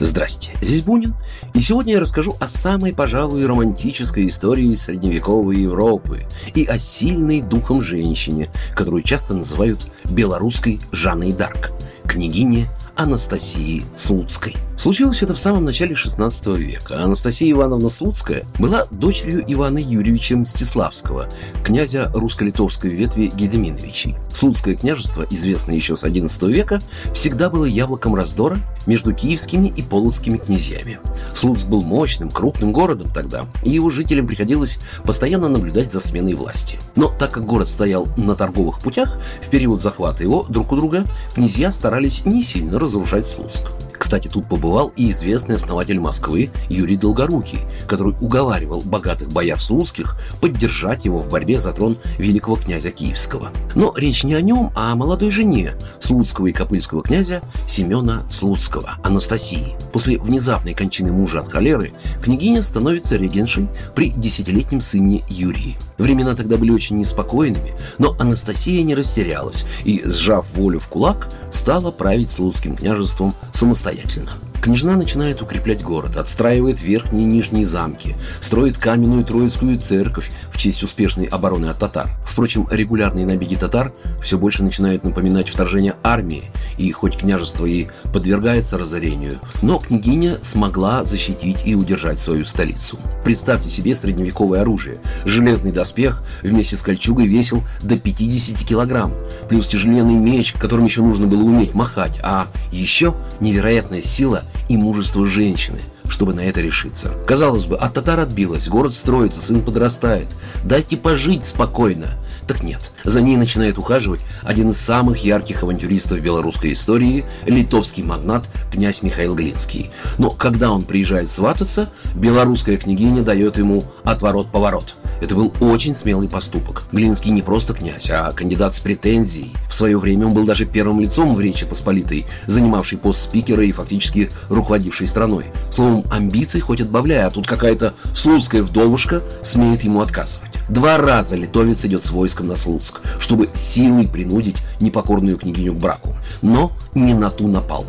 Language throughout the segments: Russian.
Здрасте, здесь Бунин, и сегодня я расскажу о самой, пожалуй, романтической истории средневековой Европы и о сильной духом женщине, которую часто называют белорусской Жанной Дарк, княгине Анастасии Слуцкой. Случилось это в самом начале XVI века. Анастасия Ивановна Слуцкая была дочерью Ивана Юрьевича Мстиславского, князя русско-литовской ветви Гедеминовичей. Слуцкое княжество, известное еще с XI века, всегда было яблоком раздора между киевскими и полоцкими князьями. Слуцк был мощным, крупным городом тогда, и его жителям приходилось постоянно наблюдать за сменой власти. Но так как город стоял на торговых путях, в период захвата его друг у друга князья старались не сильно разрушать Слуцк. Кстати, тут побывал и известный основатель Москвы Юрий Долгорукий, который уговаривал богатых бояр слуцких поддержать его в борьбе за трон великого князя Киевского. Но речь не о нем, а о молодой жене слуцкого и копыльского князя Семена Слуцкого, Анастасии. После внезапной кончины мужа от холеры княгиня становится регеншей при десятилетнем сыне Юрии. Времена тогда были очень неспокойными, но Анастасия не растерялась и, сжав волю в кулак, стала править Слуцким княжеством самостоятельно. Княжна начинает укреплять город, отстраивает верхние и нижние замки, строит каменную Троицкую церковь в честь успешной обороны от татар. Впрочем, регулярные набеги татар все больше начинают напоминать вторжение армии, и хоть княжество и подвергается разорению, но княгиня смогла защитить и удержать свою столицу. Представьте себе средневековое оружие. Железный доспех вместе с кольчугой весил до 50 килограмм, плюс тяжеленный меч, которым еще нужно было уметь махать, а еще невероятная сила и мужество женщины, чтобы на это решиться. Казалось бы, от татар отбилась, город строится, сын подрастает. Дайте пожить спокойно. Так нет, за ней начинает ухаживать один из самых ярких авантюристов белорусской истории, литовский магнат князь Михаил Глинский. Но когда он приезжает свататься, белорусская княгиня дает ему отворот-поворот. Это был очень смелый поступок. Глинский не просто князь, а кандидат с претензией. В свое время он был даже первым лицом в Речи Посполитой, занимавший пост спикера и фактически руководивший страной. Словом, амбиций хоть отбавляя, а тут какая-то слуцкая вдовушка смеет ему отказывать. Два раза литовец идет с войском на Слуцк, чтобы силой принудить непокорную княгиню к браку. Но не на ту напал.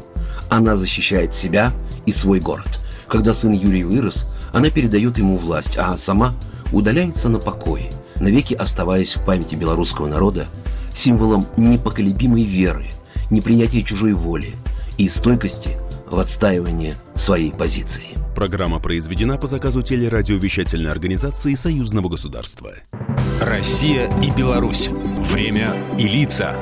Она защищает себя и свой город. Когда сын Юрий вырос, она передает ему власть, а сама удаляется на покой, навеки оставаясь в памяти белорусского народа символом непоколебимой веры, непринятия чужой воли и стойкости в отстаивании своей позиции. Программа произведена по заказу телерадиовещательной организации Союзного государства. Россия и Беларусь. Время и лица.